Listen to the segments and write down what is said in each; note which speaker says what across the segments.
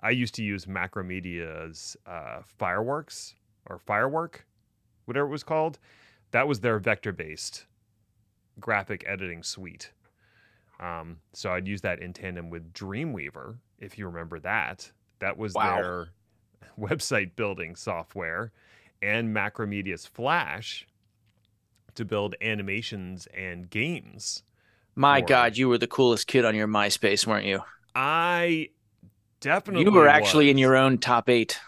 Speaker 1: I used to use Macromedia's uh, Fireworks or Firework, whatever it was called. That was their vector based graphic editing suite. Um, so I'd use that in tandem with Dreamweaver, if you remember that. That was
Speaker 2: Wow.
Speaker 1: their website building software and Macromedia's Flash to build animations and games.
Speaker 2: My
Speaker 1: for-
Speaker 2: God, you were the coolest kid on your MySpace, weren't you?
Speaker 1: I definitely
Speaker 2: You were actually in your own top eight.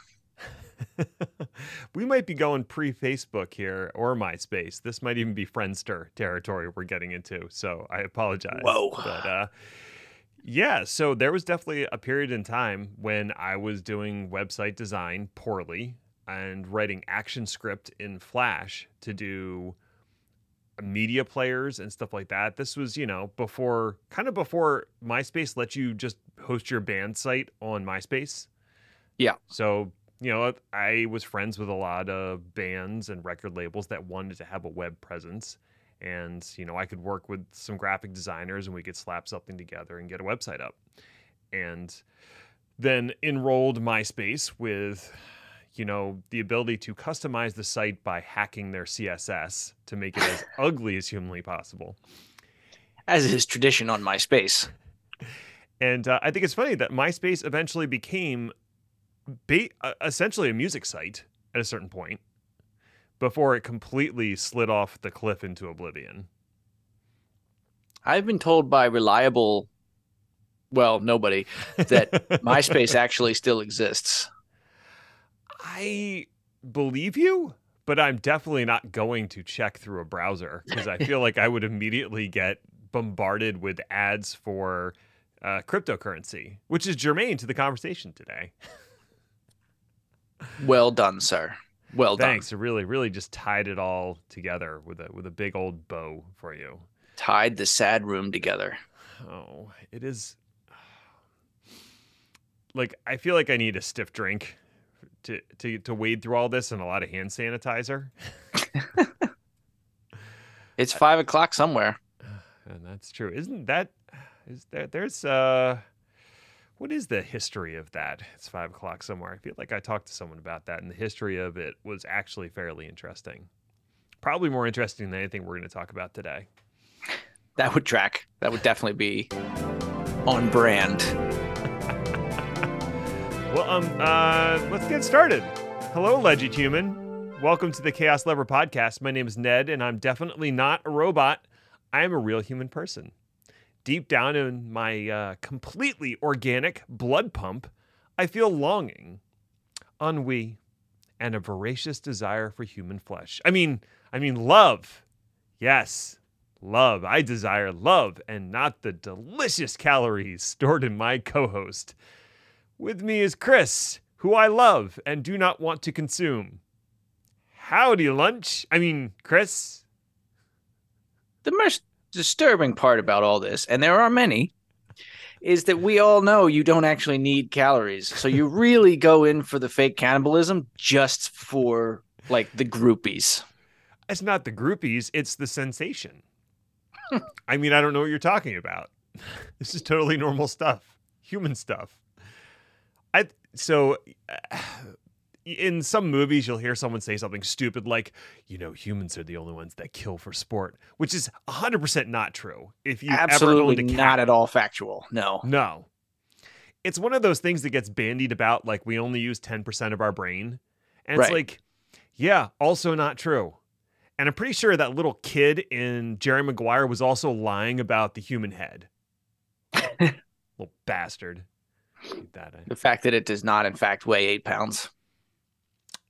Speaker 1: we might be going pre Facebook here or MySpace. This might even be Friendster territory we're getting into. So I apologize.
Speaker 2: Whoa.
Speaker 1: But uh, yeah, so there was definitely a period in time when I was doing website design poorly and writing action script in Flash to do media players and stuff like that. This was, you know, before kind of before MySpace let you just host your band site on MySpace.
Speaker 2: Yeah.
Speaker 1: So, you know, I was friends with a lot of bands and record labels that wanted to have a web presence. And, you know, I could work with some graphic designers and we could slap something together and get a website up. And then enrolled MySpace with, you know, the ability to customize the site by hacking their CSS to make it as ugly as humanly possible.
Speaker 2: As is tradition on MySpace.
Speaker 1: And uh, I think it's funny that MySpace eventually became ba- uh, essentially a music site at a certain point before it completely slid off the cliff into oblivion.
Speaker 2: I've been told by reliable, well, nobody, that MySpace actually still exists.
Speaker 1: I believe you, but I'm definitely not going to check through a browser because I feel like I would immediately get bombarded with ads for uh, cryptocurrency, which is germane to the conversation today.
Speaker 2: Well done, sir. Well done.
Speaker 1: Thanks. It really, really just tied it all together with a with a big old bow for you.
Speaker 2: Tied the sad room together.
Speaker 1: Oh, it is like I feel like I need a stiff drink to to to wade through all this and a lot of hand sanitizer.
Speaker 2: It's five o'clock somewhere.
Speaker 1: And that's true. Isn't that is there there's uh what is the history of that? It's five o'clock somewhere. I feel like I talked to someone about that, and the history of it was actually fairly interesting. Probably more interesting than anything we're going to talk about today.
Speaker 2: That would track. That would definitely be on brand.
Speaker 1: Well, um, uh, let's get started. Hello, Legend Human. Welcome to the Chaos Lever podcast. My name is Ned, and I'm definitely not a robot. I am a real human person. Deep down in my uh, completely organic blood pump, I feel longing, ennui, and a voracious desire for human flesh. I mean, I mean love. Yes, love. I desire love, and not the delicious calories stored in my co-host. With me is Chris, who I love and do not want to consume. Howdy, lunch. I mean, Chris.
Speaker 2: The most disturbing part about all this, and there are many, is that we all know you don't actually need calories. So you really go in for the fake cannibalism just for like the groupies.
Speaker 1: It's not the groupies, it's the sensation. I mean, I don't know what you're talking about. This is totally normal stuff, human stuff. I so uh, in some movies you'll hear someone say something stupid like, you know, humans are the only ones that kill for sport, which is 100% not true. If you
Speaker 2: Absolutely
Speaker 1: cat,
Speaker 2: not at all factual. No.
Speaker 1: No. It's one of those things that gets bandied about like we only use 10% of our brain. And it's like, yeah, also not true. And I'm pretty sure that little kid in Jerry Maguire was also lying about the human head. little bastard. That.
Speaker 2: The fact that it does not, in fact, weigh eight pounds.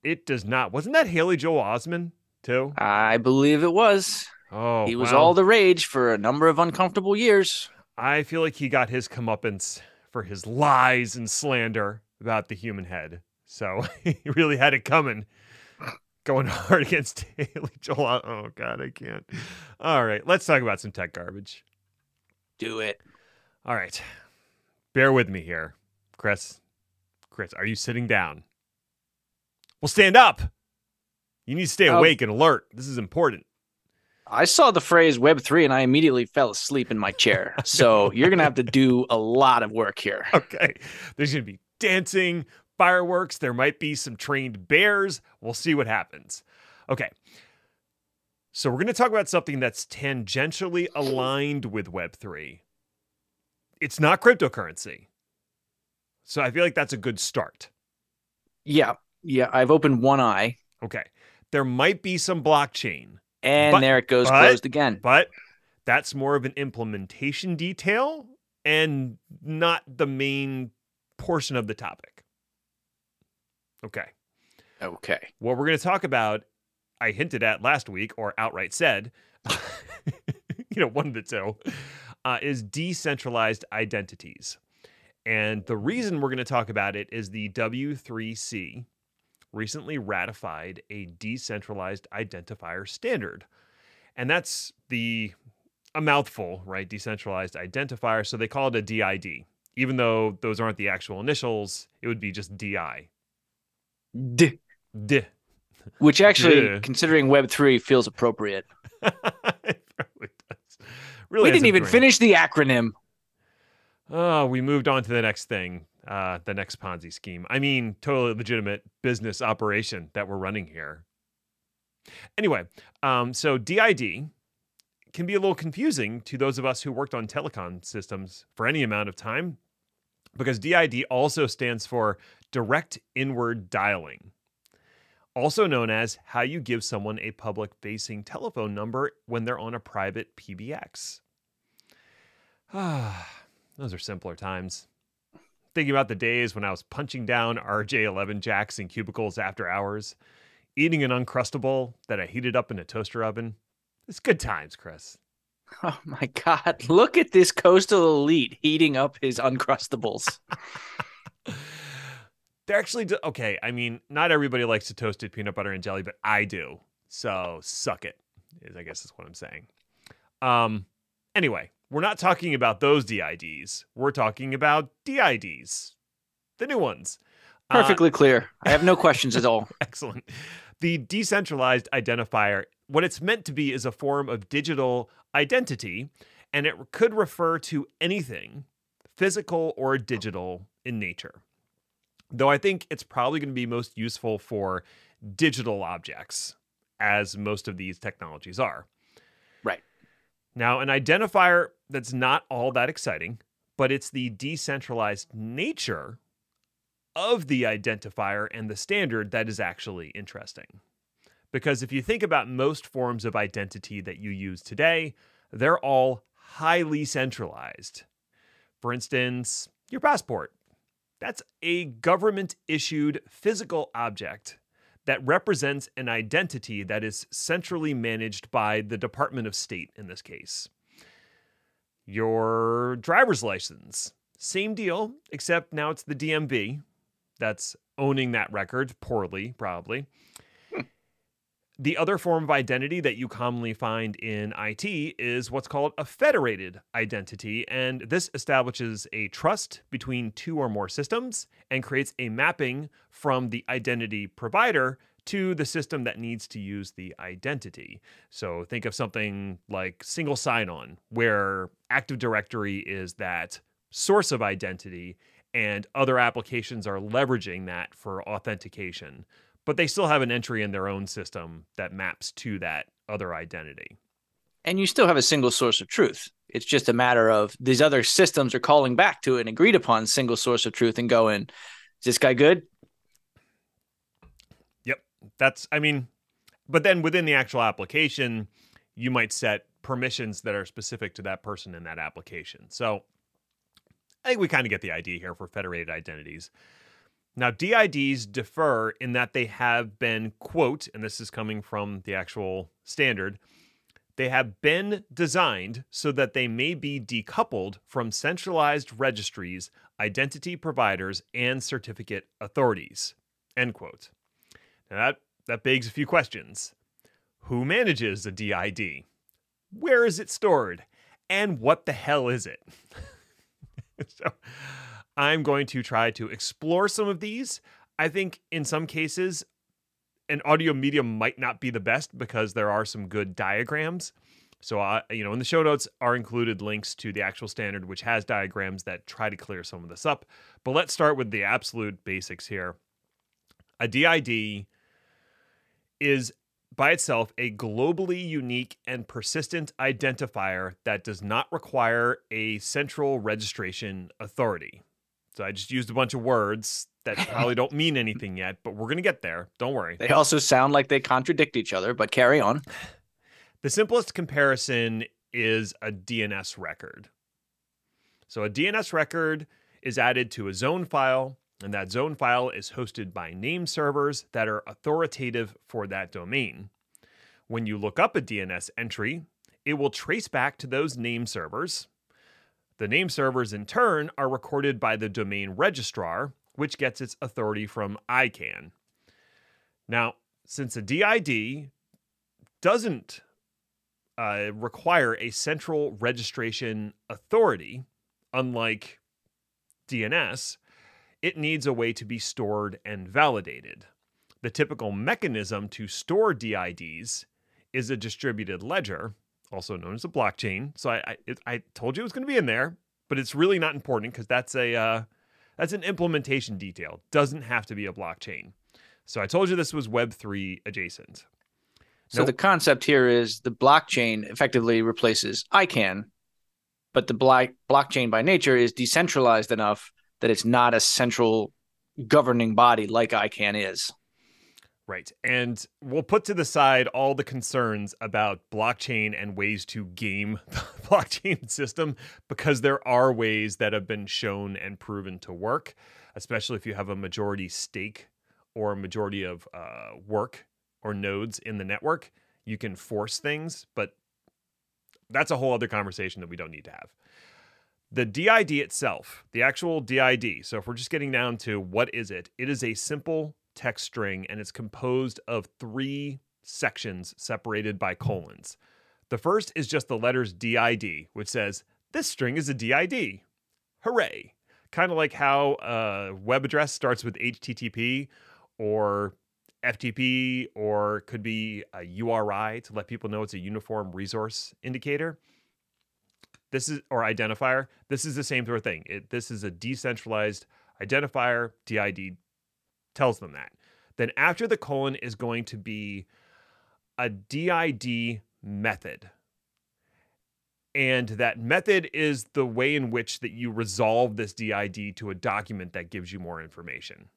Speaker 1: It does not. Wasn't that Haley Joel Osment too?
Speaker 2: I believe it was.
Speaker 1: Oh,
Speaker 2: he was
Speaker 1: well,
Speaker 2: all the rage for a number of uncomfortable years.
Speaker 1: I feel like he got his comeuppance for his lies and slander about the human head. So he really had it coming. Going hard against Haley Joel. Oh God, I can't. All right, let's talk about some tech garbage.
Speaker 2: Do it.
Speaker 1: All right, bear with me here, Chris. Chris, are you sitting down? Well, stand up. You need to stay
Speaker 2: Oh.
Speaker 1: awake and alert. This is important.
Speaker 2: I saw the phrase Web3 and I immediately fell asleep in my chair. So you're going to have to do a lot of work here.
Speaker 1: Okay, there's gonna be dancing, fireworks. There might be some trained bears. We'll see what happens. Okay. So, we're going to talk about something that's tangentially aligned with Web3. It's not cryptocurrency. So, I feel like that's a good start.
Speaker 2: Yeah. Yeah. I've opened one eye.
Speaker 1: Okay. There might be some blockchain.
Speaker 2: And but, there it goes, but, closed again.
Speaker 1: But that's more of an implementation detail and not the main portion of the topic. Okay.
Speaker 2: Okay.
Speaker 1: What we're going to talk about, I hinted at last week or outright said, you know, one of the two, uh, is decentralized identities. And the reason we're going to talk about it is the W3C recently ratified a decentralized identifier standard. And that's the a mouthful, right? Decentralized identifier. So they call it a DID. Even though those aren't the actual initials, it would be just DI.
Speaker 2: D.
Speaker 1: D.
Speaker 2: Which actually, D. considering Web3, feels appropriate.
Speaker 1: it really does. Really
Speaker 2: we didn't even finish the acronym.
Speaker 1: Oh, we moved on to the next thing, uh, the next Ponzi scheme. I mean, totally legitimate business operation that we're running here. Anyway, um, so DID can be a little confusing to those of us who worked on telecom systems for any amount of time because DID also stands for direct inward dialing, also known as how you give someone a public facing telephone number when they're on a private PBX. Ah, those are simpler times. Thinking about the days when I was punching down RJ11 jacks in cubicles after hours, eating an Uncrustable that I heated up in a toaster oven it's good times, Chris.
Speaker 2: Oh my God. Look at this coastal elite heating up his Uncrustables.
Speaker 1: They're actually, do- okay. I mean, not everybody likes to toasted peanut butter and jelly, but I do. So suck it, is I guess is what I'm saying. Um, anyway, we're not talking about those DIDs. We're talking about DIDs, the new ones.
Speaker 2: Perfectly uh, clear. I have no questions at all.
Speaker 1: Excellent. The decentralized identifier what it's meant to be is a form of digital identity, and it could refer to anything physical or digital in nature. Though I think it's probably going to be most useful for digital objects, as most of these technologies are.
Speaker 2: Right.
Speaker 1: Now, an identifier that's not all that exciting, but it's the decentralized nature of the identifier and the standard that is actually interesting. Because if you think about most forms of identity that you use today, they're all highly centralized. For instance, your passport. That's a government issued physical object that represents an identity that is centrally managed by the Department of State in this case. Your driver's license, same deal, except now it's the DMV that's owning that record poorly, probably. The other form of identity that you commonly find in IT is what's called a federated identity, and this establishes a trust between two or more systems and creates a mapping from the identity provider to the system that needs to use the identity. So think of something like single sign on, where Active Directory is that source of identity, and other applications are leveraging that for authentication but they still have an entry in their own system that maps to that other identity.
Speaker 2: And you still have a single source of truth. It's just a matter of these other systems are calling back to an agreed upon single source of truth and going, is this guy good?
Speaker 1: Yep. That's, I mean, but then within the actual application, you might set permissions that are specific to that person in that application. So I think we kind of get the idea here for federated identities. Now, DIDs differ in that they have been, quote, and this is coming from the actual standard, they have been designed so that they may be decoupled from centralized registries, identity providers, and certificate authorities, end quote. Now, that, that begs a few questions. Who manages a DID? Where is it stored? And what the hell is it? so, I'm going to try to explore some of these. I think in some cases, an audio medium might not be the best because there are some good diagrams. So, I, you know, in the show notes are included links to the actual standard, which has diagrams that try to clear some of this up. But let's start with the absolute basics here. A DID is by itself a globally unique and persistent identifier that does not require a central registration authority. So I just used a bunch of words that probably don't mean anything yet, but we're going to get there. Don't worry.
Speaker 2: They also sound like they contradict each other, but carry on.
Speaker 1: The simplest comparison is a DNS record. So a DNS record is added to a zone file, and that zone file is hosted by name servers that are authoritative for that domain. When you look up a DNS entry, it will trace back to those name servers. The name servers, in turn, are recorded by the domain registrar, which gets its authority from ICANN. Now, since a DID doesn't uh, require a central registration authority, unlike DNS, it needs a way to be stored and validated. The typical mechanism to store DIDs is a distributed ledger, also known as a blockchain. So I I, it, I told you it was going to be in there, but it's really not important because that's a uh, that's an implementation detail. Doesn't have to be a blockchain. So I told you this was Web three adjacent.
Speaker 2: So
Speaker 1: Nope.
Speaker 2: the concept here is the blockchain effectively replaces ICANN, but the block blockchain by nature is decentralized enough that it's not a central governing body like ICANN is.
Speaker 1: Right. And we'll put to the side all the concerns about blockchain and ways to game the blockchain system because there are ways that have been shown and proven to work, especially if you have a majority stake or a majority of uh, work or nodes in the network. You can force things, but that's a whole other conversation that we don't need to have. The DID itself, the actual DID, so if we're just getting down to what is it, it is a simple text string and it's composed of three sections separated by colons. The first is just the letters DID, which says, This string is a DID. Hooray. Kind of like how a web address starts with HTTP or FTP or could be a URI to let people know it's a uniform resource indicator. This is or identifier. This is the same sort of thing. It, this is a decentralized identifier. DID tells them that. Then after the colon is going to be a DID method. And that method is the way in which that you resolve this DID to a document that gives you more information.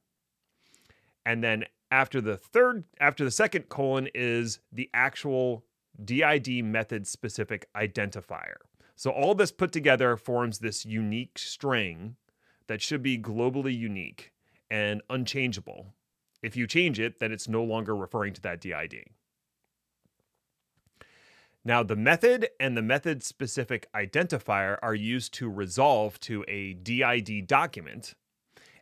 Speaker 1: And then after the third after the second colon is the actual DID method specific identifier. So all this put together forms this unique string that should be globally unique and unchangeable. If you change it, then it's no longer referring to that DID. Now, the method and the method specific identifier are used to resolve to a DID document.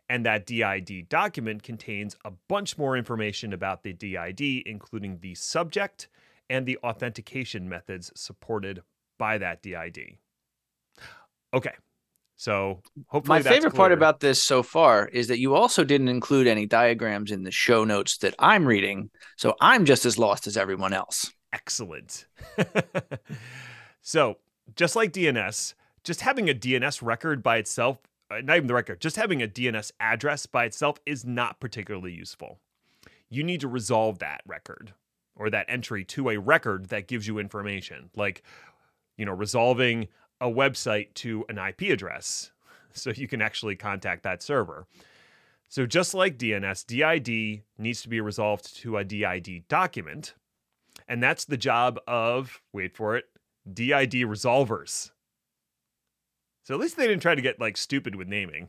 Speaker 1: And that DID document contains a bunch more information about the DID, including the subject and the authentication methods supported by that DID. Okay. So hopefully
Speaker 2: My favorite part about this so far is that you also didn't include any diagrams in the show notes that I'm reading. So I'm just as lost as everyone else.
Speaker 1: excellent. so, just like DNS, just having a DNS record by itself, uh, not even the record, just having a DNS address by itself is not particularly useful. You need to resolve that record or that entry to a record that gives you information, like, you know, resolving a website to an IP address so you can actually contact that server. So, just like DNS, DID needs to be resolved to a DID document. And that's the job of, wait for it, DID resolvers. So at least they didn't try to get like stupid with naming.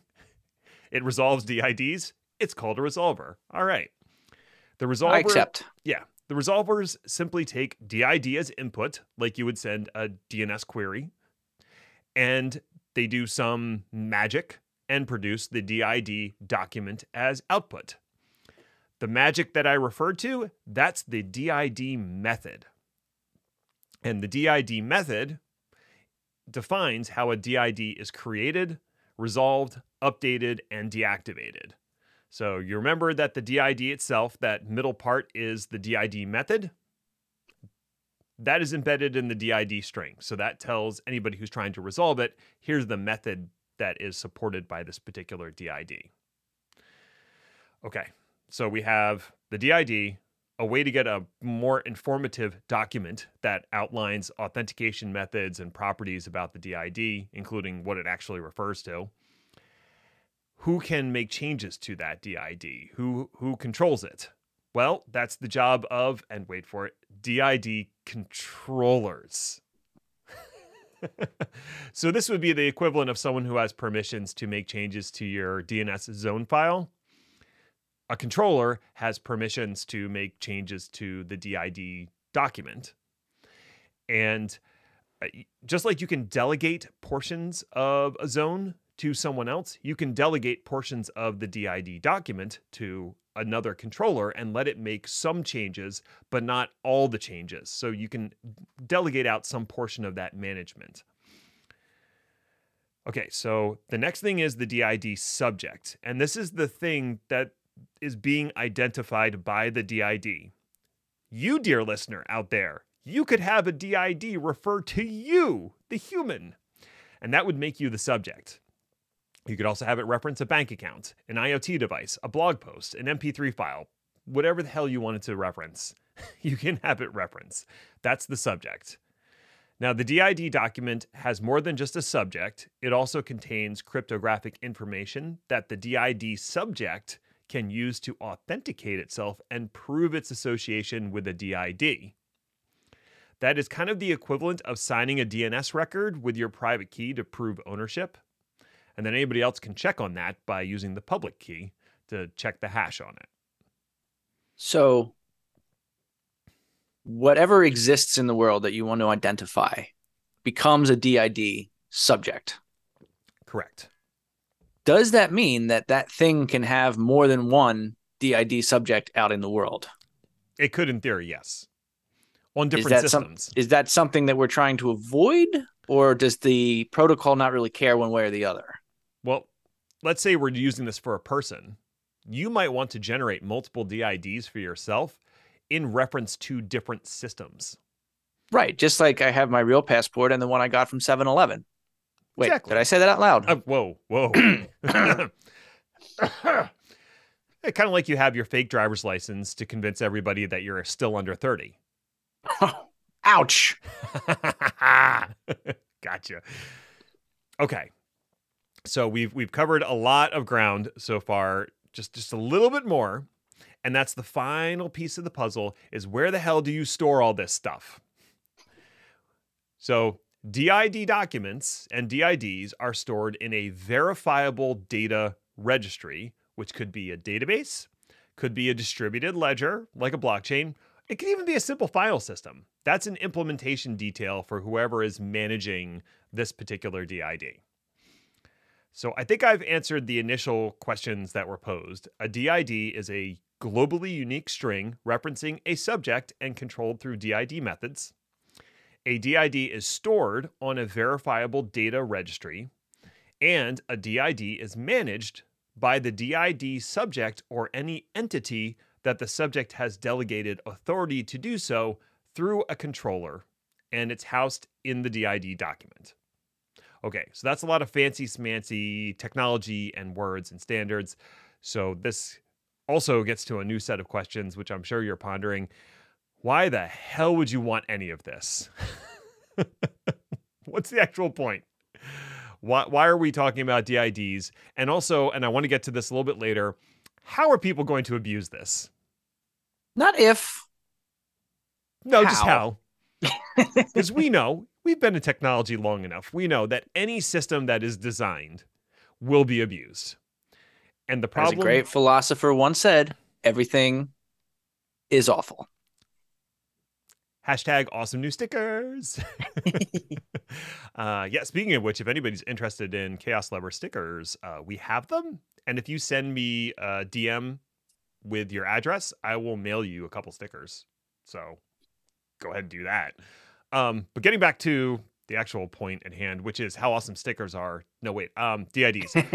Speaker 1: It resolves DIDs. It's called a resolver. All right. The resolver.
Speaker 2: I accept.
Speaker 1: Yeah. The resolvers simply take DID as input, like you would send a DNS query, and they do some magic and produce the DID document as output. The magic that I referred to, that's the DID method. And the DID method defines how a DID is created, resolved, updated, and deactivated. So you remember that the DID itself, that middle part is the DID method. That is embedded in the DID string. So that tells anybody who's trying to resolve it, here's the method that is supported by this particular DID. Okay, so we have the DID, a way to get a more informative document that outlines authentication methods and properties about the DID, including what it actually refers to. Who can make changes to that DID? Who who controls it? Well, that's the job of, and wait for it, DID controllers. so this would be the equivalent of someone who has permissions to make changes to your DNS zone file a controller has permissions to make changes to the DID document. And uh, just like you can delegate portions of a zone to someone else, you can delegate portions of the DID document to another controller and let it make some changes, but not all the changes. So you can delegate out some portion of that management. Okay, so the next thing is the DID subject. And this is the thing that is being identified by the DID. You, dear listener out there, you could have a DID refer to you, the human, and that would make you the subject. You could also have it reference a bank account, an IoT device, a blog post, an MP3 file, whatever the hell you wanted to reference. you can have it reference. That's the subject. Now, the DID document has more than just a subject, it also contains cryptographic information that the DID subject can use to authenticate itself and prove its association with a DID. That is kind of the equivalent of signing a DNS record with your private key to prove ownership. And then anybody else can check on that by using the public key to check the hash on it.
Speaker 2: So, whatever exists in the world that you want to identify becomes a DID subject.
Speaker 1: Correct
Speaker 2: does that mean that that thing can have more than one DID subject out in the world?
Speaker 1: It could, in theory, yes. On different
Speaker 2: is
Speaker 1: systems.
Speaker 2: Some, is that something that we're trying to avoid, or does the protocol not really care one way or the other?
Speaker 1: Well, let's say we're using this for a person. You might want to generate multiple DIDs for yourself in reference to different systems.
Speaker 2: Right. Just like I have my real passport and the one I got from 7 Eleven. Wait, exactly. did I say that out loud?
Speaker 1: Uh, whoa, whoa. kind of like you have your fake driver's license to convince everybody that you're still under 30.
Speaker 2: ouch.
Speaker 1: gotcha. Okay. So we've we've covered a lot of ground so far, just just a little bit more. And that's the final piece of the puzzle is where the hell do you store all this stuff? So DID documents and DIDs are stored in a verifiable data registry, which could be a database, could be a distributed ledger like a blockchain. It could even be a simple file system. That's an implementation detail for whoever is managing this particular DID. So I think I've answered the initial questions that were posed. A DID is a globally unique string referencing a subject and controlled through DID methods. A DID is stored on a verifiable data registry, and a DID is managed by the DID subject or any entity that the subject has delegated authority to do so through a controller, and it's housed in the DID document. Okay, so that's a lot of fancy smancy technology and words and standards. So this also gets to a new set of questions, which I'm sure you're pondering why the hell would you want any of this? What's the actual point? Why, why are we talking about DIDs? And also, and I want to get to this a little bit later, how are people going to abuse this?
Speaker 2: Not if.
Speaker 1: No, how? just how. Because we know, we've been in technology long enough. We know that any system that is designed will be abused. And the problem.
Speaker 2: As a great philosopher once said, everything is awful.
Speaker 1: Hashtag awesome new stickers. uh, yeah, speaking of which, if anybody's interested in Chaos Lever stickers, uh, we have them. And if you send me a DM with your address, I will mail you a couple stickers. So go ahead and do that. Um, but getting back to the actual point at hand, which is how awesome stickers are. No, wait, um, DIDs.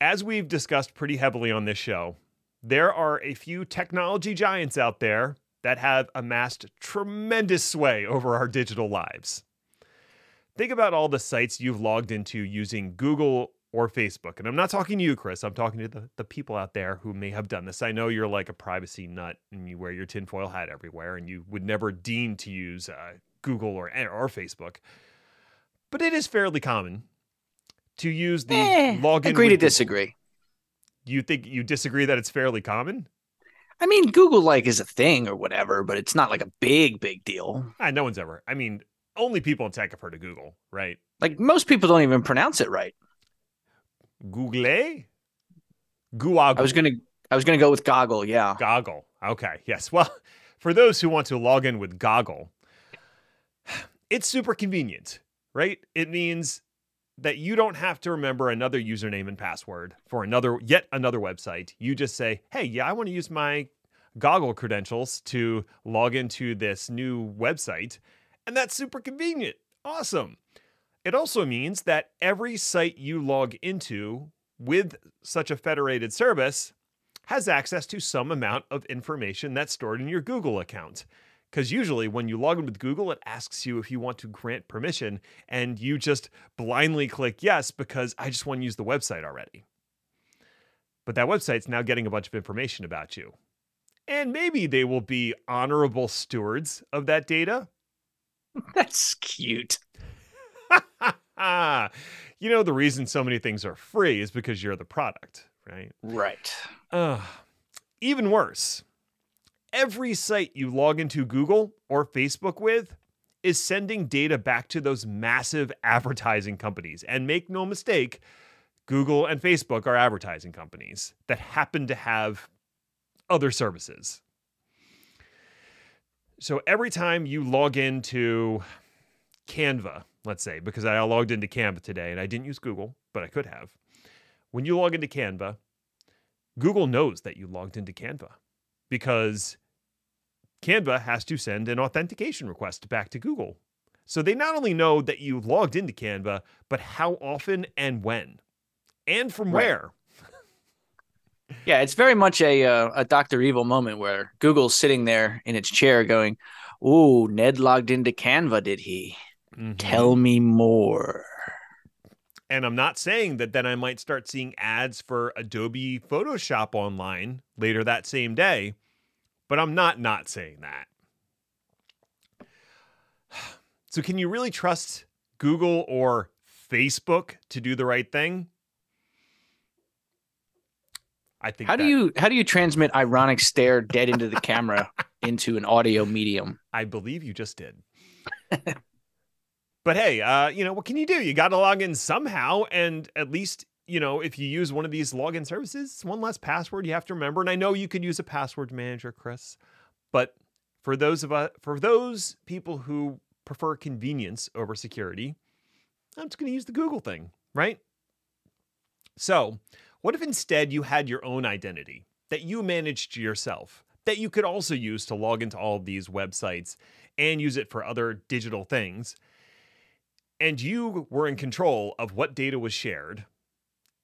Speaker 1: As we've discussed pretty heavily on this show, there are a few technology giants out there that have amassed tremendous sway over our digital lives. Think about all the sites you've logged into using Google or Facebook. And I'm not talking to you, Chris. I'm talking to the, the people out there who may have done this. I know you're like a privacy nut and you wear your tinfoil hat everywhere and you would never deem to use uh, Google or, or Facebook. But it is fairly common to use the
Speaker 2: Eh,
Speaker 1: login.
Speaker 2: agree to disagree.
Speaker 1: You think you disagree that it's fairly common?
Speaker 2: I mean, Google like is a thing or whatever, but it's not like a big, big deal.
Speaker 1: Ah, no one's ever. I mean, only people in tech have heard of Google, right?
Speaker 2: Like most people don't even pronounce it right.
Speaker 1: Google? Guagle.
Speaker 2: I was gonna, I was gonna go with goggle. Yeah,
Speaker 1: Goggle. Okay. Yes. Well, for those who want to log in with Goggle, it's super convenient, right? It means that you don't have to remember another username and password for another yet another website. You just say, "Hey, yeah, I want to use my Goggle credentials to log into this new website." And that's super convenient. Awesome. It also means that every site you log into with such a federated service has access to some amount of information that's stored in your Google account. Because usually, when you log in with Google, it asks you if you want to grant permission, and you just blindly click yes because I just want to use the website already. But that website's now getting a bunch of information about you. And maybe they will be honorable stewards of that data.
Speaker 2: that's cute.
Speaker 1: you know, the reason so many things are free is because you're the product, right?
Speaker 2: Right.
Speaker 1: Ugh. Even worse, every site you log into Google or Facebook with is sending data back to those massive advertising companies. And make no mistake, Google and Facebook are advertising companies that happen to have other services. So every time you log into Canva, let's say, because I logged into Canva today and I didn't use Google, but I could have. When you log into Canva, Google knows that you logged into Canva because Canva has to send an authentication request back to Google. So they not only know that you logged into Canva, but how often and when, and from
Speaker 2: Right.
Speaker 1: where.
Speaker 2: Yeah, it's very much a uh, a Doctor Evil moment where Google's sitting there in its chair going, "Ooh, Ned logged into Canva, did he?
Speaker 1: Mhm.
Speaker 2: Tell me more."
Speaker 1: And I'm not saying that then I might start seeing ads for Adobe Photoshop online later that same day, but I'm not not saying that. So can you really trust Google or Facebook to do the right thing? I think
Speaker 2: How do you how do you transmit ironic stare dead into the camera into an audio medium?
Speaker 1: I believe you just did. but hey, uh, you know, what can you do? You got to log in somehow. And at least, you know, if you use one of these login services, one less password you have to remember. And I know you could use a password manager, Chris, but for those of us, for those people who prefer convenience over security, I'm just going to use the Google thing, right? So, what if instead you had your own identity that you managed yourself, that you could also use to log into all of these websites and use it for other digital things? And you were in control of what data was shared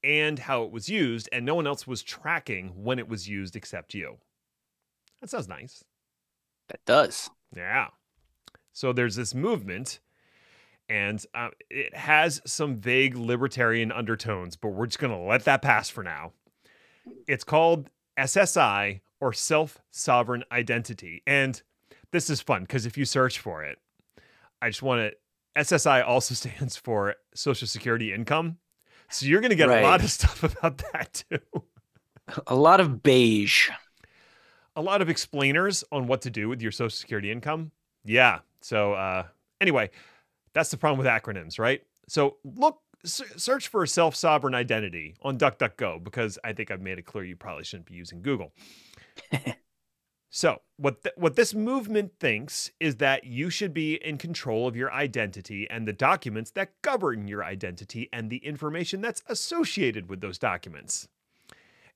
Speaker 1: and how it was used, and no one else was tracking when it was used except you. That sounds nice.
Speaker 2: That does.
Speaker 1: Yeah. So there's this movement, and uh, it has some vague libertarian undertones, but we're just going to let that pass for now. It's called SSI or Self Sovereign Identity. And this is fun because if you search for it, I just want to. SSI also stands for Social Security Income. So you're going to get
Speaker 2: Right.
Speaker 1: a lot of stuff about that too.
Speaker 2: A lot of beige.
Speaker 1: a lot of explainers on what to do with your social security income. Yeah. So uh anyway, that's the problem with acronyms, right? So look search for self-sovereign identity on DuckDuckGo because I think I've made it clear you probably shouldn't be using Google. so, what th- what this movement thinks is that you should be in control of your identity and the documents that govern your identity and the information that's associated with those documents.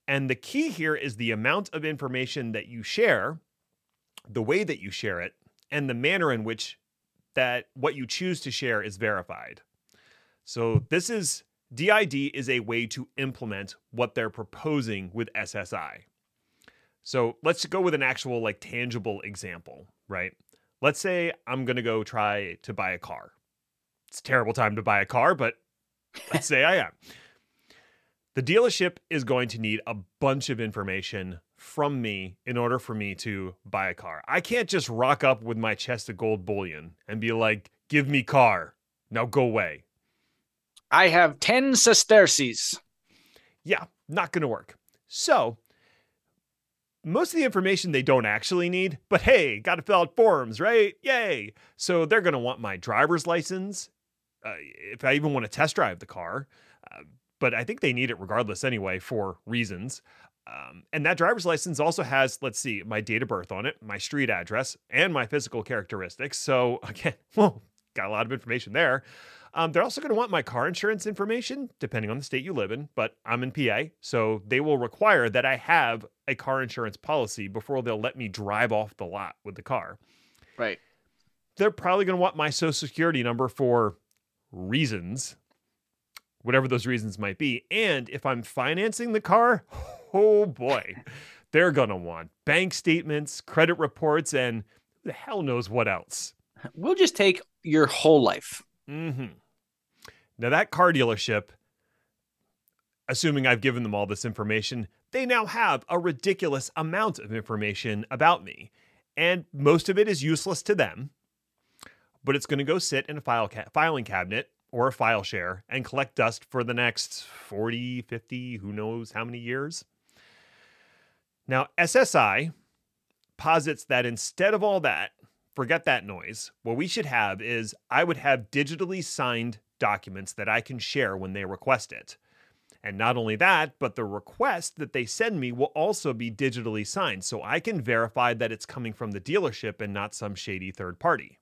Speaker 1: And the key here is the amount of information that you share, the way that you share it, and the manner in which that what you choose to share is verified. So this is DID is a way to implement what they're proposing with SSI. So let's go with an actual, like, tangible example, right? Let's say I'm going to go try to buy a car. It's a terrible time to buy a car, but let's say I am. The dealership is going to need a bunch of information from me in order for me to buy a car. I can't just rock up with my chest of gold bullion and be like, give me car. Now go away.
Speaker 2: I have 10 sesterces.
Speaker 1: Yeah, not going to work. So, most of the information they don't actually need, but hey, got to fill out forms, right? Yay. So, they're going to want my driver's license uh, if I even want to test drive the car. Uh, but I think they need it regardless anyway for reasons. Um, and that driver's license also has, let's see, my date of birth on it, my street address, and my physical characteristics. So again, well, got a lot of information there. Um, they're also going to want my car insurance information, depending on the state you live in, but I'm in PA. So they will require that I have a car insurance policy before they'll let me drive off the lot with the car.
Speaker 2: Right.
Speaker 1: They're probably going to want my social security number for reasons, whatever those reasons might be. And if I'm financing the car, oh boy, they're going to want bank statements, credit reports, and the hell knows what else.
Speaker 2: We'll just take your whole life.
Speaker 1: Mm-hmm. Now, that car dealership, assuming I've given them all this information, they now have a ridiculous amount of information about me. And most of it is useless to them, but it's going to go sit in a file ca- filing cabinet or a file share and collect dust for the next 40, 50, who knows how many years. Now, SSI posits that instead of all that, forget that noise. What we should have is I would have digitally signed documents that I can share when they request it. And not only that, but the request that they send me will also be digitally signed so I can verify that it's coming from the dealership and not some shady third party.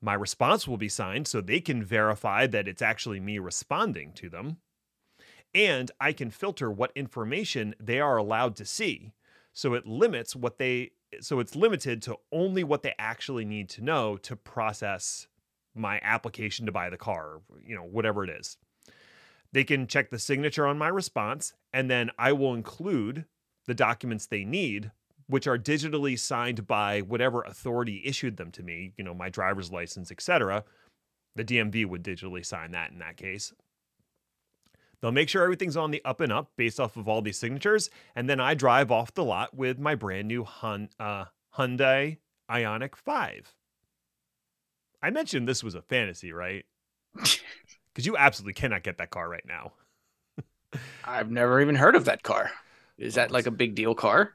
Speaker 1: My response will be signed so they can verify that it's actually me responding to them. And I can filter what information they are allowed to see. So it limits what they so it's limited to only what they actually need to know to process my application to buy the car, you know, whatever it is. They can check the signature on my response and then I will include the documents they need which are digitally signed by whatever authority issued them to me, you know, my driver's license, etc. The DMV would digitally sign that in that case. They'll make sure everything's on the up and up based off of all these signatures, and then I drive off the lot with my brand new Hun, uh, Hyundai Ioniq 5. I mentioned this was a fantasy, right? Because you absolutely cannot get that car right now.
Speaker 2: I've never even heard of that car. Is that like a big deal car?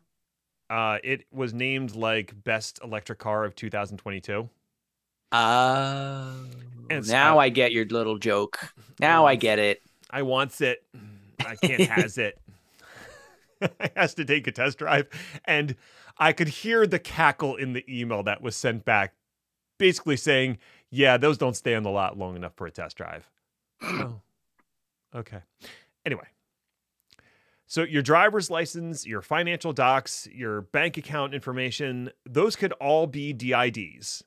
Speaker 1: Uh, it was named like best electric car of 2022.
Speaker 2: Uh,
Speaker 1: And so-
Speaker 2: now I get your little joke. Now I get it.
Speaker 1: I wants it. I can't has it. I has to take a test drive, and I could hear the cackle in the email that was sent back, basically saying, "Yeah, those don't stay on the lot long enough for a test drive." oh, okay. Anyway, so your driver's license, your financial docs, your bank account information, those could all be DIDs.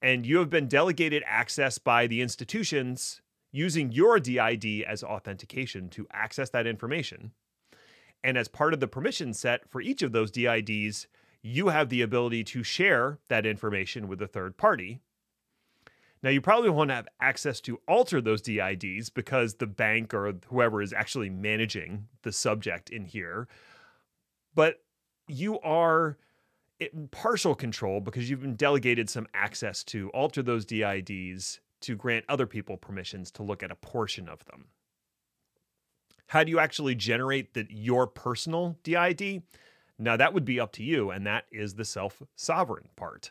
Speaker 1: And you have been delegated access by the institutions using your DID as authentication to access that information. And as part of the permission set for each of those DIDs, you have the ability to share that information with a third party. Now, you probably want to have access to alter those DIDs because the bank or whoever is actually managing the subject in here. But you are in partial control because you've been delegated some access to alter those DIDs to grant other people permissions to look at a portion of them. How do you actually generate the, your personal DID? Now, that would be up to you, and that is the self sovereign part.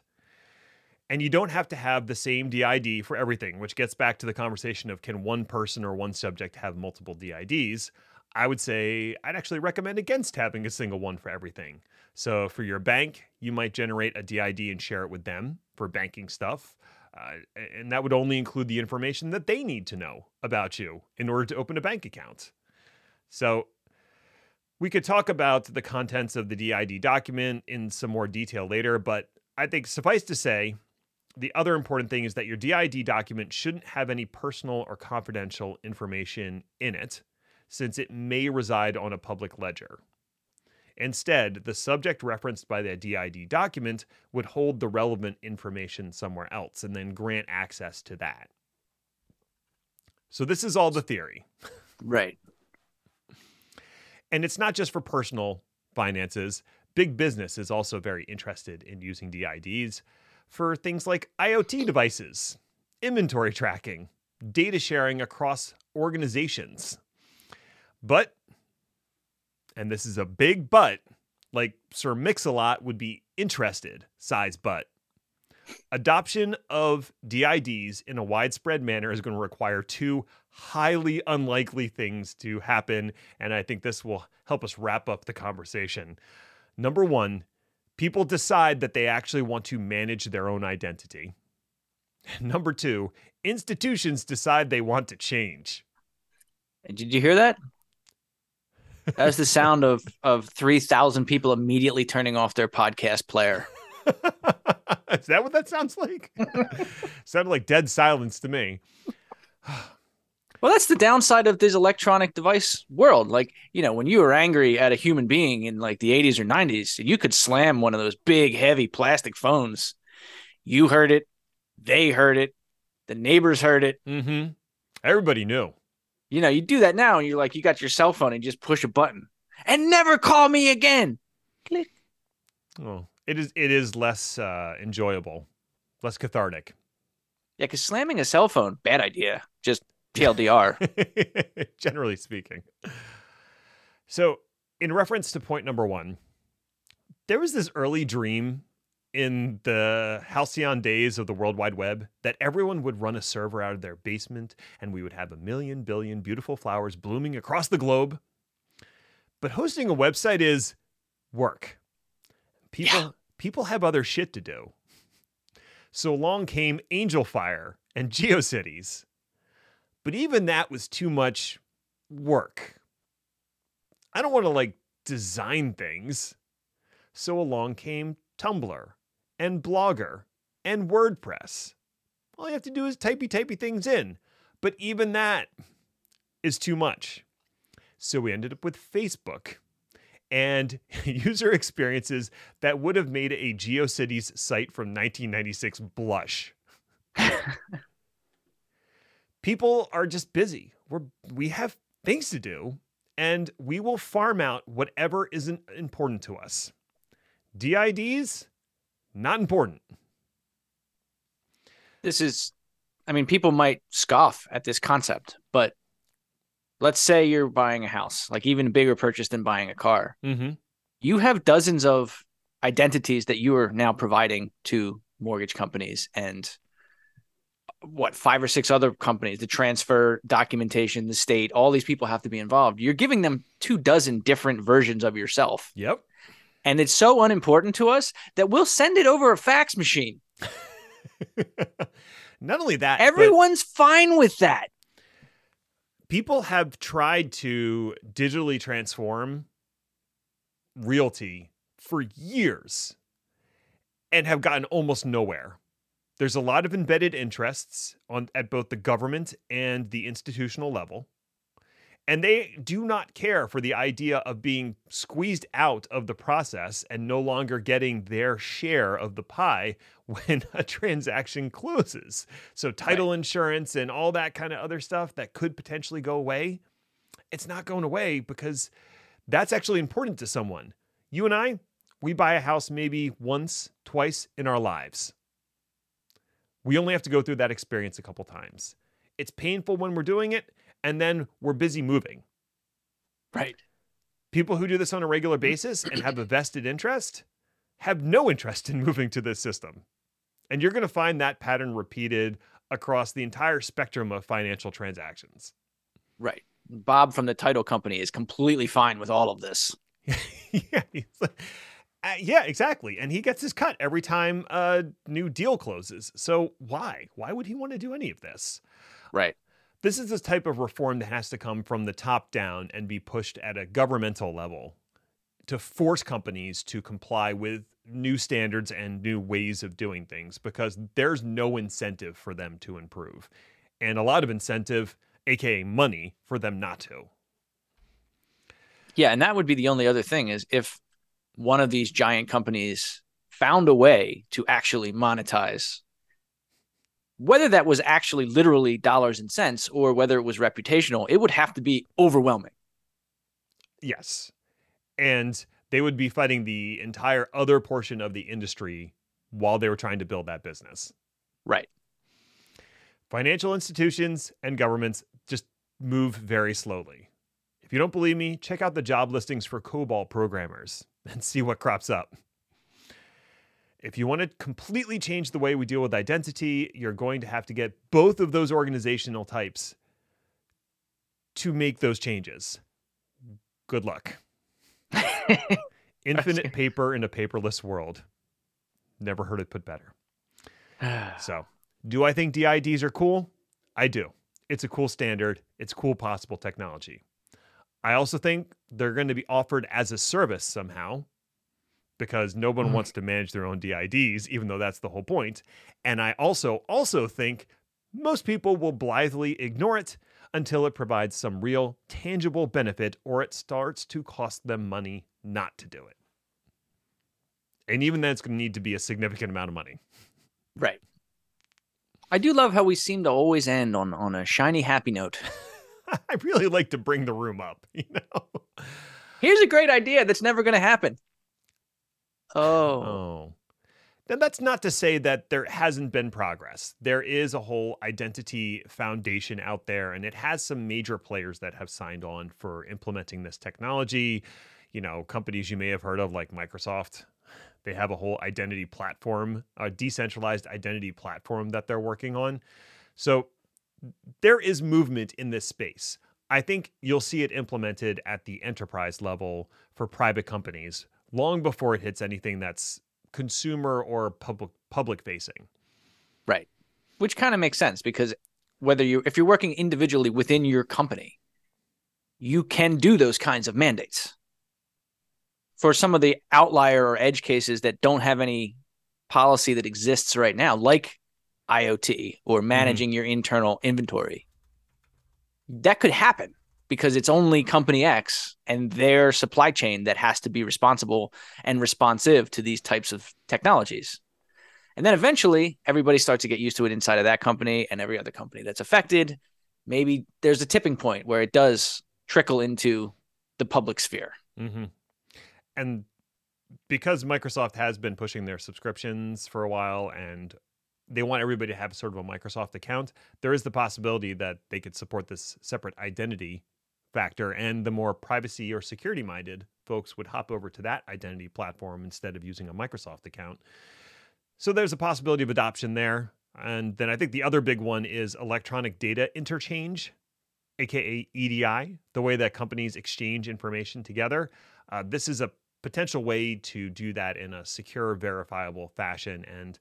Speaker 1: And you don't have to have the same DID for everything, which gets back to the conversation of can one person or one subject have multiple DIDs? I would say I'd actually recommend against having a single one for everything. So for your bank, you might generate a DID and share it with them for banking stuff. Uh, and that would only include the information that they need to know about you in order to open a bank account. So we could talk about the contents of the DID document in some more detail later, but I think suffice to say, the other important thing is that your DID document shouldn't have any personal or confidential information in it, since it may reside on a public ledger. Instead, the subject referenced by the DID document would hold the relevant information somewhere else and then grant access to that. So, this is all the theory.
Speaker 2: Right.
Speaker 1: And it's not just for personal finances. Big business is also very interested in using DIDs for things like IoT devices, inventory tracking, data sharing across organizations. But, and this is a big but, like Sir Mix-a-Lot would be interested, size but. Adoption of DIDs in a widespread manner is going to require two highly unlikely things to happen. And I think this will help us wrap up the conversation. Number one, people decide that they actually want to manage their own identity. Number two, institutions decide they want to change.
Speaker 2: Did you hear that? That's the sound of of three thousand people immediately turning off their podcast player.
Speaker 1: Is that what that sounds like? Sounded like dead silence to me.
Speaker 2: Well, that's the downside of this electronic device world. Like, you know, when you were angry at a human being in like the 80s or 90s, you could slam one of those big, heavy plastic phones. You heard it, they heard it, the neighbors heard it.
Speaker 1: Mm-hmm. Everybody knew.
Speaker 2: You know, you do that now and you're like, you got your cell phone and you just push a button and never call me again. Click.
Speaker 1: Oh, it is. It is less uh, enjoyable, less cathartic.
Speaker 2: Yeah, because slamming a cell phone, bad idea. Just TLDR.
Speaker 1: Generally speaking. So, in reference to point number one, there was this early dream in the halcyon days of the World Wide Web that everyone would run a server out of their basement and we would have a million billion beautiful flowers blooming across the globe. But hosting a website is work. People yeah. people have other shit to do. So along came Angelfire and GeoCities. But even that was too much work. I don't want to like design things. So along came Tumblr and Blogger and WordPress. All you have to do is typey typey things in. But even that is too much. So we ended up with Facebook and user experiences that would have made a GeoCities site from 1996 blush. People are just busy. We're we have things to do and we will farm out whatever isn't important to us. DIDs not important.
Speaker 2: This is, I mean, people might scoff at this concept, but let's say you're buying a house, like even a bigger purchase than buying a car.
Speaker 1: Mm-hmm.
Speaker 2: You have dozens of identities that you are now providing to mortgage companies and what five or six other companies the transfer documentation the state all these people have to be involved you're giving them two dozen different versions of yourself
Speaker 1: yep
Speaker 2: and it's so unimportant to us that we'll send it over a fax machine.
Speaker 1: Not only that,
Speaker 2: everyone's fine with that.
Speaker 1: People have tried to digitally transform realty for years and have gotten almost nowhere. There's a lot of embedded interests on at both the government and the institutional level. And they do not care for the idea of being squeezed out of the process and no longer getting their share of the pie when a transaction closes. So, title right. insurance and all that kind of other stuff that could potentially go away, it's not going away because that's actually important to someone. You and I, we buy a house maybe once, twice in our lives. We only have to go through that experience a couple times. It's painful when we're doing it and then we're busy moving.
Speaker 2: Right.
Speaker 1: People who do this on a regular basis and have a vested interest have no interest in moving to this system. And you're going to find that pattern repeated across the entire spectrum of financial transactions.
Speaker 2: Right. Bob from the title company is completely fine with all of this.
Speaker 1: yeah, like, uh, yeah, exactly. And he gets his cut every time a new deal closes. So why? Why would he want to do any of this?
Speaker 2: Right.
Speaker 1: This is the type of reform that has to come from the top down and be pushed at a governmental level to force companies to comply with new standards and new ways of doing things because there's no incentive for them to improve and a lot of incentive aka money for them not to
Speaker 2: Yeah, and that would be the only other thing is if one of these giant companies found a way to actually monetize whether that was actually literally dollars and cents or whether it was reputational, it would have to be overwhelming.
Speaker 1: Yes. And they would be fighting the entire other portion of the industry while they were trying to build that business.
Speaker 2: Right.
Speaker 1: Financial institutions and governments just move very slowly. If you don't believe me, check out the job listings for COBOL programmers and see what crops up. If you want to completely change the way we deal with identity, you're going to have to get both of those organizational types to make those changes. Good luck. Infinite paper in a paperless world. Never heard it put better. so, do I think DIDs are cool? I do. It's a cool standard, it's cool possible technology. I also think they're going to be offered as a service somehow because no one mm. wants to manage their own DIDs, even though that's the whole point. And I also also think most people will blithely ignore it until it provides some real tangible benefit or it starts to cost them money not to do it. And even then it's going to need to be a significant amount of money.
Speaker 2: Right. I do love how we seem to always end on on a shiny happy note.
Speaker 1: I really like to bring the room up, you know.
Speaker 2: Here's a great idea that's never going to happen. Oh.
Speaker 1: Oh. Then that's not to say that there hasn't been progress. There is a whole identity foundation out there, and it has some major players that have signed on for implementing this technology. You know, companies you may have heard of like Microsoft. They have a whole identity platform, a decentralized identity platform that they're working on. So there is movement in this space. I think you'll see it implemented at the enterprise level for private companies long before it hits anything that's consumer or public public facing.
Speaker 2: Right. Which kind of makes sense because whether you if you're working individually within your company, you can do those kinds of mandates. For some of the outlier or edge cases that don't have any policy that exists right now, like IoT or mm-hmm. managing mm-hmm. your internal inventory, that could happen because it's only company X and their supply chain that has to be responsible and responsive to these types of technologies. And then eventually everybody starts to get used to it inside of that company and every other company that's affected. Maybe there's a tipping point where it does trickle into the public sphere.
Speaker 1: Mm-hmm. And because Microsoft has been pushing their subscriptions for a while and they want everybody to have sort of a Microsoft account, there is the possibility that they could support this separate identity factor and the more privacy or security minded folks would hop over to that identity platform instead of using a Microsoft account. So there's a possibility of adoption there. And then I think the other big one is electronic data interchange, aka EDI, the way that companies exchange information together. Uh, this is a potential way to do that in a secure, verifiable fashion. And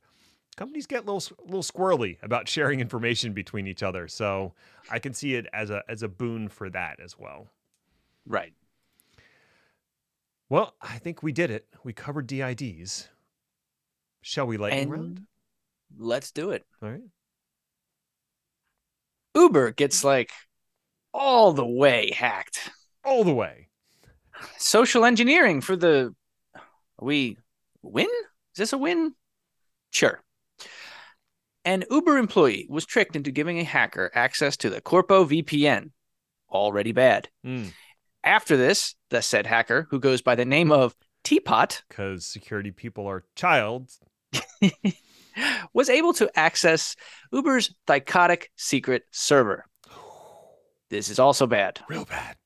Speaker 1: companies get a little little squirrely about sharing information between each other. So I can see it as a as a boon for that as well.
Speaker 2: Right.
Speaker 1: Well, I think we did it. We covered DIDs. Shall we lightning and round?
Speaker 2: Let's do it.
Speaker 1: All right.
Speaker 2: Uber gets like all the way hacked.
Speaker 1: All the way.
Speaker 2: Social engineering for the we win? Is this a win? Sure. An Uber employee was tricked into giving a hacker access to the Corpo VPN. Already bad.
Speaker 1: Mm.
Speaker 2: After this, the said hacker, who goes by the name of Teapot,
Speaker 1: because security people are child,
Speaker 2: was able to access Uber's Thycotic secret server. This is also bad.
Speaker 1: Real bad.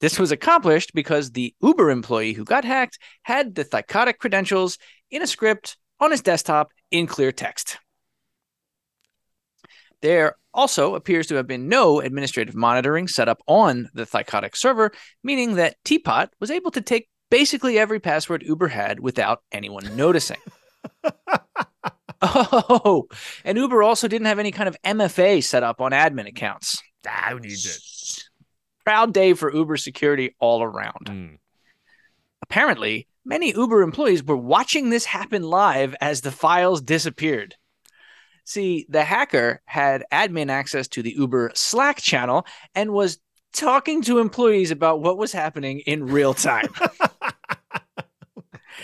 Speaker 2: This was accomplished because the Uber employee who got hacked had the Thycotic credentials in a script on his desktop in clear text. There also appears to have been no administrative monitoring set up on the Thycotic server, meaning that Teapot was able to take basically every password Uber had without anyone noticing. oh, and Uber also didn't have any kind of MFA set up on admin accounts.
Speaker 1: Ah, who needs it?
Speaker 2: Proud day for Uber security all around.
Speaker 1: Mm.
Speaker 2: Apparently, many Uber employees were watching this happen live as the files disappeared. See, the hacker had admin access to the Uber Slack channel and was talking to employees about what was happening in real time.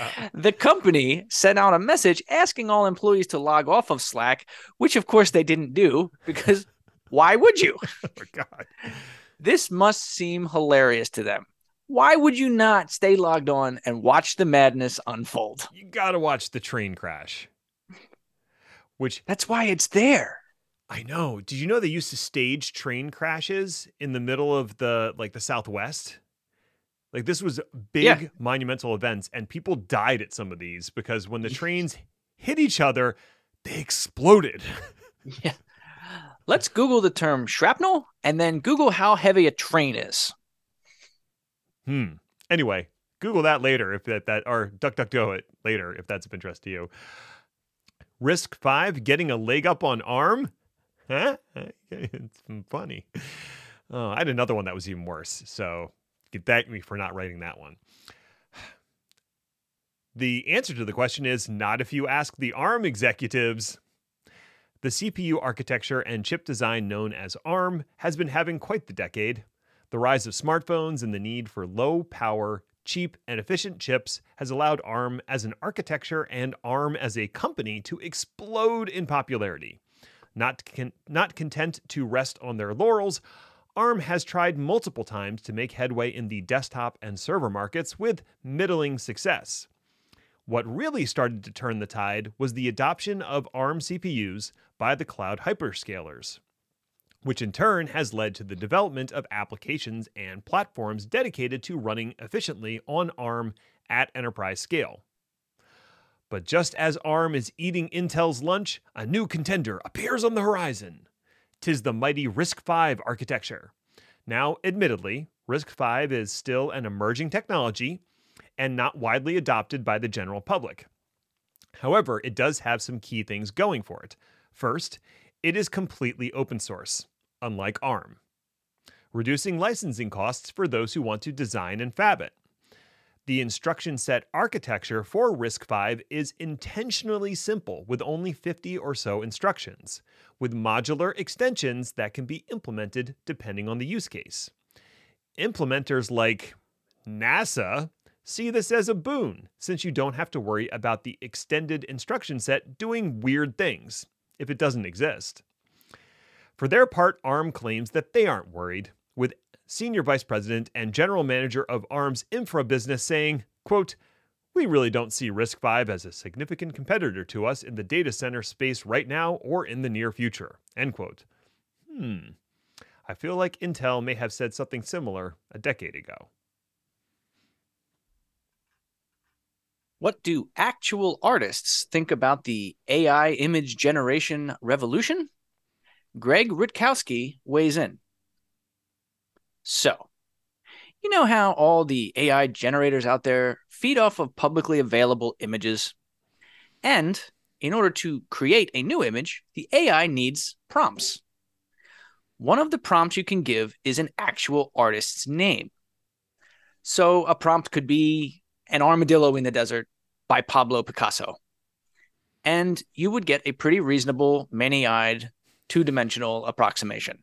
Speaker 2: the company sent out a message asking all employees to log off of Slack, which of course they didn't do because why would you?
Speaker 1: oh, God.
Speaker 2: This must seem hilarious to them. Why would you not stay logged on and watch the madness unfold?
Speaker 1: You got to watch the train crash. Which
Speaker 2: That's why it's there.
Speaker 1: I know. Did you know they used to stage train crashes in the middle of the like the Southwest? Like this was big
Speaker 2: Yeah.
Speaker 1: monumental events and people died at some of these because when the trains hit each other, they exploded.
Speaker 2: Yeah. Let's Google the term shrapnel and then Google how heavy a train is.
Speaker 1: Hmm. Anyway, Google that later if that that or DuckDuckGo it later if that's of interest to you. RISC V, getting a leg up on ARM. Huh? It's funny. Oh, I had another one that was even worse. So get thank me for not writing that one. The answer to the question is not if you ask the ARM executives. The CPU architecture and chip design known as ARM has been having quite the decade. The rise of smartphones and the need for low power, cheap, and efficient chips has allowed ARM as an architecture and ARM as a company to explode in popularity. Not, con- not content to rest on their laurels, ARM has tried multiple times to make headway in the desktop and server markets with middling success. What really started to turn the tide was the adoption of ARM CPUs by the cloud hyperscalers, which in turn has led to the development of applications and platforms dedicated to running efficiently on ARM at enterprise scale. But just as ARM is eating Intel's lunch, a new contender appears on the horizon. Tis the mighty RISC V architecture. Now, admittedly, RISC V is still an emerging technology and not widely adopted by the general public. However, it does have some key things going for it. First, it is completely open source, unlike ARM, reducing licensing costs for those who want to design and fab it. The instruction set architecture for RISC V is intentionally simple with only 50 or so instructions, with modular extensions that can be implemented depending on the use case. Implementers like NASA see this as a boon since you don't have to worry about the extended instruction set doing weird things if it doesn't exist. For their part, ARM claims that they aren't worried, with senior vice president and general manager of ARM's infra business saying, quote, we really don't see RISC V as a significant competitor to us in the data center space right now or in the near future. End quote. Hmm. I feel like Intel may have said something similar a decade ago.
Speaker 2: What do actual artists think about the AI image generation revolution? Greg Rutkowski weighs in. So, you know how all the AI generators out there feed off of publicly available images? And in order to create a new image, the AI needs prompts. One of the prompts you can give is an actual artist's name. So, a prompt could be an armadillo in the desert by Pablo Picasso. And you would get a pretty reasonable, many eyed, two dimensional approximation.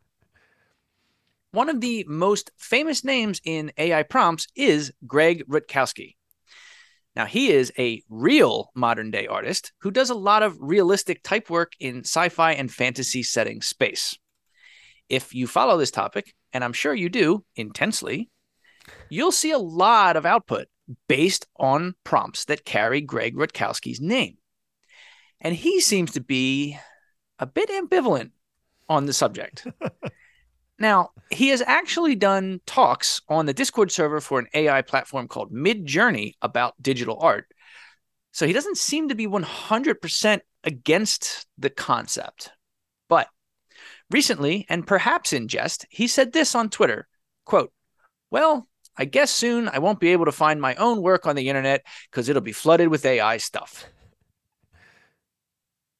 Speaker 2: One of the most famous names in AI prompts is Greg Rutkowski. Now, he is a real modern day artist who does a lot of realistic type work in sci fi and fantasy setting space. If you follow this topic, and I'm sure you do intensely, you'll see a lot of output based on prompts that carry Greg Rutkowski's name. And he seems to be a bit ambivalent on the subject. now, he has actually done talks on the Discord server for an AI platform called Midjourney about digital art. So he doesn't seem to be 100% against the concept. But recently, and perhaps in jest, he said this on Twitter quote, Well, I guess soon I won't be able to find my own work on the internet because it'll be flooded with AI stuff.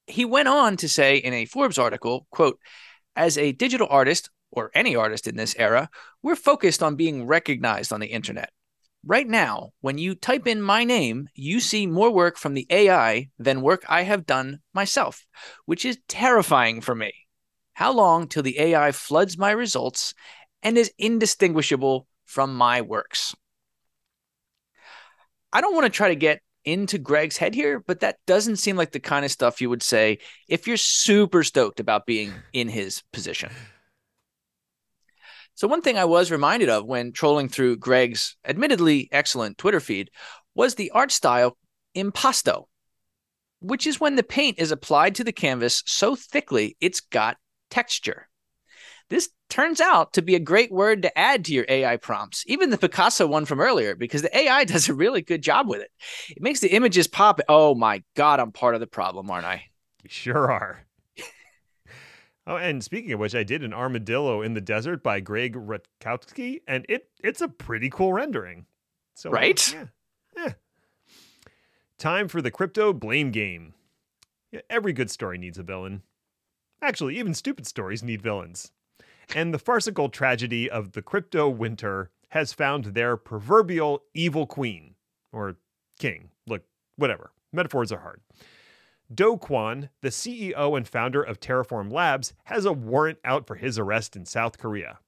Speaker 2: He went on to say in a Forbes article, quote, as a digital artist or any artist in this era, we're focused on being recognized on the internet. Right now, when you type in my name, you see more work from the AI than work I have done myself, which is terrifying for me. How long till the AI floods my results and is indistinguishable from my works. I don't want to try to get into Greg's head here, but that doesn't seem like the kind of stuff you would say if you're super stoked about being in his position. So, one thing I was reminded of when trolling through Greg's admittedly excellent Twitter feed was the art style impasto, which is when the paint is applied to the canvas so thickly it's got texture. This turns out to be a great word to add to your AI prompts, even the Picasso one from earlier, because the AI does a really good job with it. It makes the images pop. Oh my God, I'm part of the problem, aren't I?
Speaker 1: You sure are. oh, and speaking of which, I did an armadillo in the desert by Greg Rutkowski, and it it's a pretty cool rendering.
Speaker 2: So right?
Speaker 1: yeah, yeah. Time for the crypto blame game. Yeah, every good story needs a villain. Actually, even stupid stories need villains and the farcical tragedy of the crypto winter has found their proverbial evil queen or king. Look, whatever. Metaphors are hard. Do Kwon, the CEO and founder of Terraform Labs, has a warrant out for his arrest in South Korea.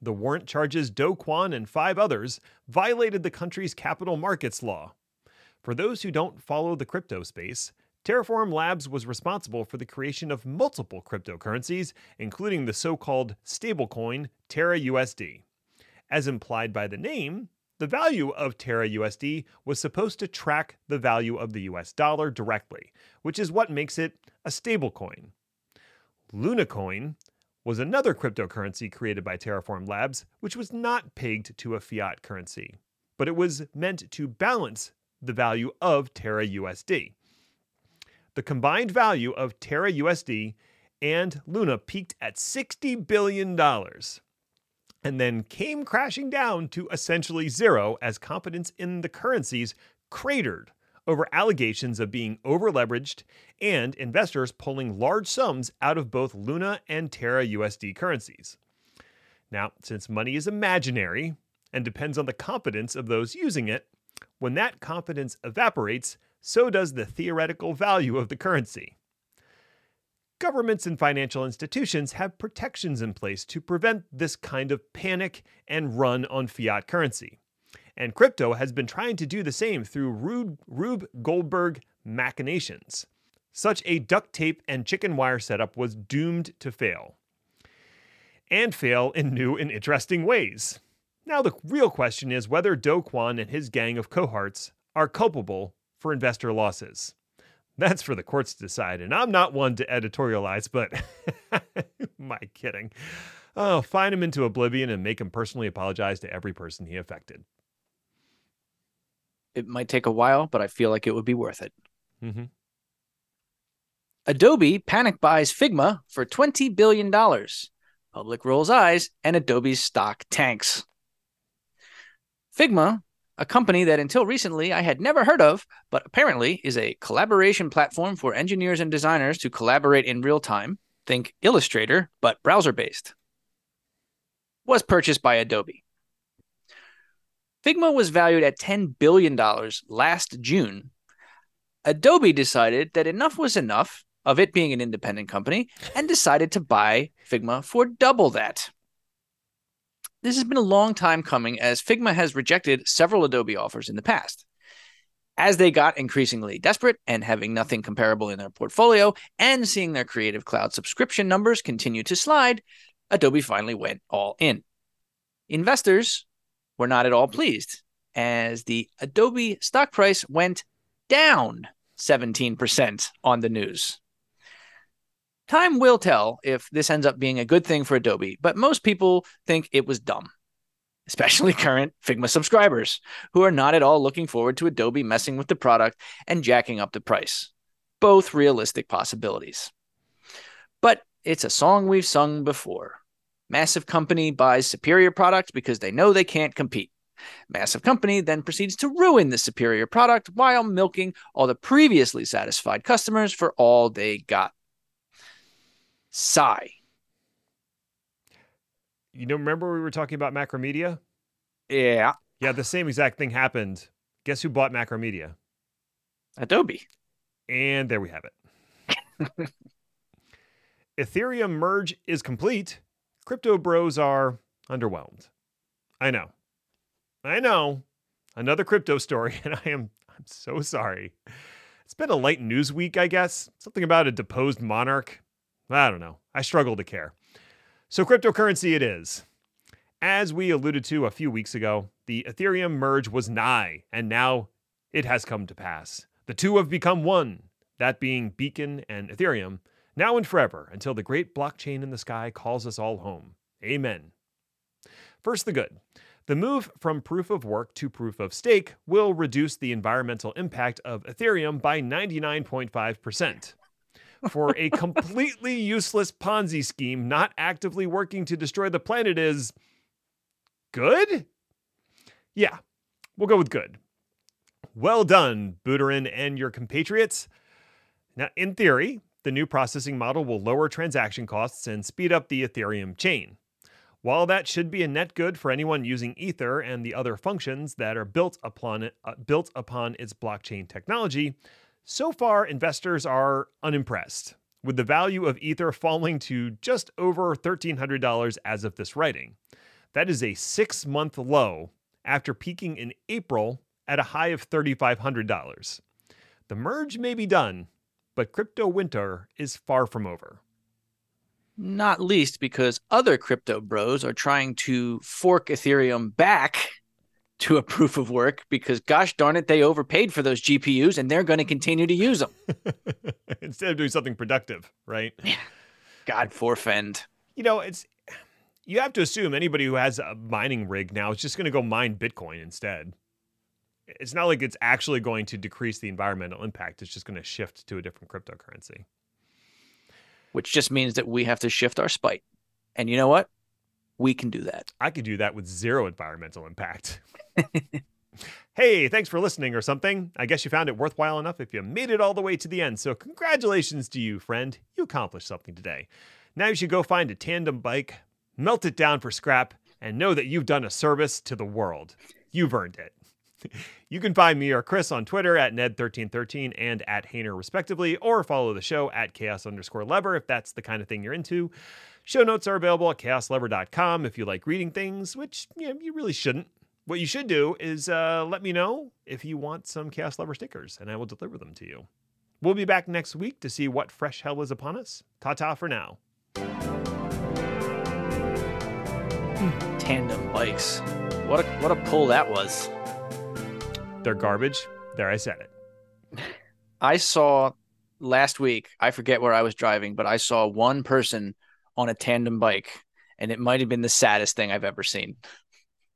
Speaker 1: The warrant charges Do Kwon and five others violated the country's capital markets law. For those who don't follow the crypto space, Terraform Labs was responsible for the creation of multiple cryptocurrencies, including the so called stablecoin Terra USD. As implied by the name, the value of Terra USD was supposed to track the value of the US dollar directly, which is what makes it a stablecoin. Lunacoin was another cryptocurrency created by Terraform Labs, which was not pegged to a fiat currency, but it was meant to balance the value of Terra USD. The combined value of Terra USD and Luna peaked at $60 billion and then came crashing down to essentially zero as confidence in the currencies cratered over allegations of being overleveraged and investors pulling large sums out of both Luna and Terra USD currencies. Now, since money is imaginary and depends on the confidence of those using it, when that confidence evaporates, so does the theoretical value of the currency. Governments and financial institutions have protections in place to prevent this kind of panic and run on fiat currency. And crypto has been trying to do the same through Rube, Rube Goldberg machinations. Such a duct tape and chicken wire setup was doomed to fail. And fail in new and interesting ways. Now, the real question is whether Do Kwon and his gang of cohorts are culpable for investor losses. That's for the courts to decide, and I'm not one to editorialize, but my kidding. Oh, fine him into oblivion and make him personally apologize to every person he affected.
Speaker 2: It might take a while, but I feel like it would be worth it.
Speaker 1: Mm-hmm.
Speaker 2: Adobe panic buys Figma for $20 billion. Public rolls eyes, and Adobe's stock tanks. Figma a company that until recently I had never heard of, but apparently is a collaboration platform for engineers and designers to collaborate in real time. Think Illustrator, but browser based. Was purchased by Adobe. Figma was valued at $10 billion last June. Adobe decided that enough was enough of it being an independent company and decided to buy Figma for double that. This has been a long time coming as Figma has rejected several Adobe offers in the past. As they got increasingly desperate and having nothing comparable in their portfolio and seeing their Creative Cloud subscription numbers continue to slide, Adobe finally went all in. Investors were not at all pleased as the Adobe stock price went down 17% on the news. Time will tell if this ends up being a good thing for Adobe, but most people think it was dumb, especially current Figma subscribers who are not at all looking forward to Adobe messing with the product and jacking up the price. Both realistic possibilities. But it's a song we've sung before. Massive company buys superior products because they know they can't compete. Massive company then proceeds to ruin the superior product while milking all the previously satisfied customers for all they got. Sigh.
Speaker 1: You know, remember we were talking about Macromedia?
Speaker 2: Yeah.
Speaker 1: Yeah, the same exact thing happened. Guess who bought Macromedia?
Speaker 2: Adobe.
Speaker 1: And there we have it. Ethereum merge is complete. crypto bros are underwhelmed. I know. I know. Another crypto story, and I am I'm so sorry. It's been a light news week, I guess. Something about a deposed monarch. I don't know. I struggle to care. So, cryptocurrency it is. As we alluded to a few weeks ago, the Ethereum merge was nigh, and now it has come to pass. The two have become one, that being Beacon and Ethereum, now and forever, until the great blockchain in the sky calls us all home. Amen. First, the good. The move from proof of work to proof of stake will reduce the environmental impact of Ethereum by 99.5%. For a completely useless Ponzi scheme not actively working to destroy the planet is good? Yeah, we'll go with good. Well done, Buterin and your compatriots. Now, in theory, the new processing model will lower transaction costs and speed up the Ethereum chain. While that should be a net good for anyone using Ether and the other functions that are built upon it, uh, built upon its blockchain technology, so far investors are unimpressed, with the value of Ether falling to just over $1300 as of this writing. That is a 6-month low after peaking in April at a high of $3500. The merge may be done, but crypto winter is far from over
Speaker 2: not least because other crypto bros are trying to fork Ethereum back to a proof of work because gosh darn it they overpaid for those GPUs and they're going to continue to use them
Speaker 1: instead of doing something productive right
Speaker 2: god forfend
Speaker 1: you know it's you have to assume anybody who has a mining rig now is just going to go mine bitcoin instead it's not like it's actually going to decrease the environmental impact it's just going to shift to a different cryptocurrency
Speaker 2: which just means that we have to shift our spite. And you know what? We can do that.
Speaker 1: I could do that with zero environmental impact. hey, thanks for listening or something. I guess you found it worthwhile enough if you made it all the way to the end. So, congratulations to you, friend. You accomplished something today. Now you should go find a tandem bike, melt it down for scrap, and know that you've done a service to the world. You've earned it. You can find me or Chris on Twitter at Ned1313 and at Hayner, respectively, or follow the show at chaos underscore lever if that's the kind of thing you're into. Show notes are available at chaoslever.com if you like reading things, which you, know, you really shouldn't. What you should do is uh, let me know if you want some Chaos Lever stickers, and I will deliver them to you. We'll be back next week to see what fresh hell is upon us. Ta ta for now.
Speaker 2: Tandem bikes. What a what a pull that was.
Speaker 1: They're garbage. There, I said it.
Speaker 2: I saw last week, I forget where I was driving, but I saw one person on a tandem bike, and it might have been the saddest thing I've ever seen.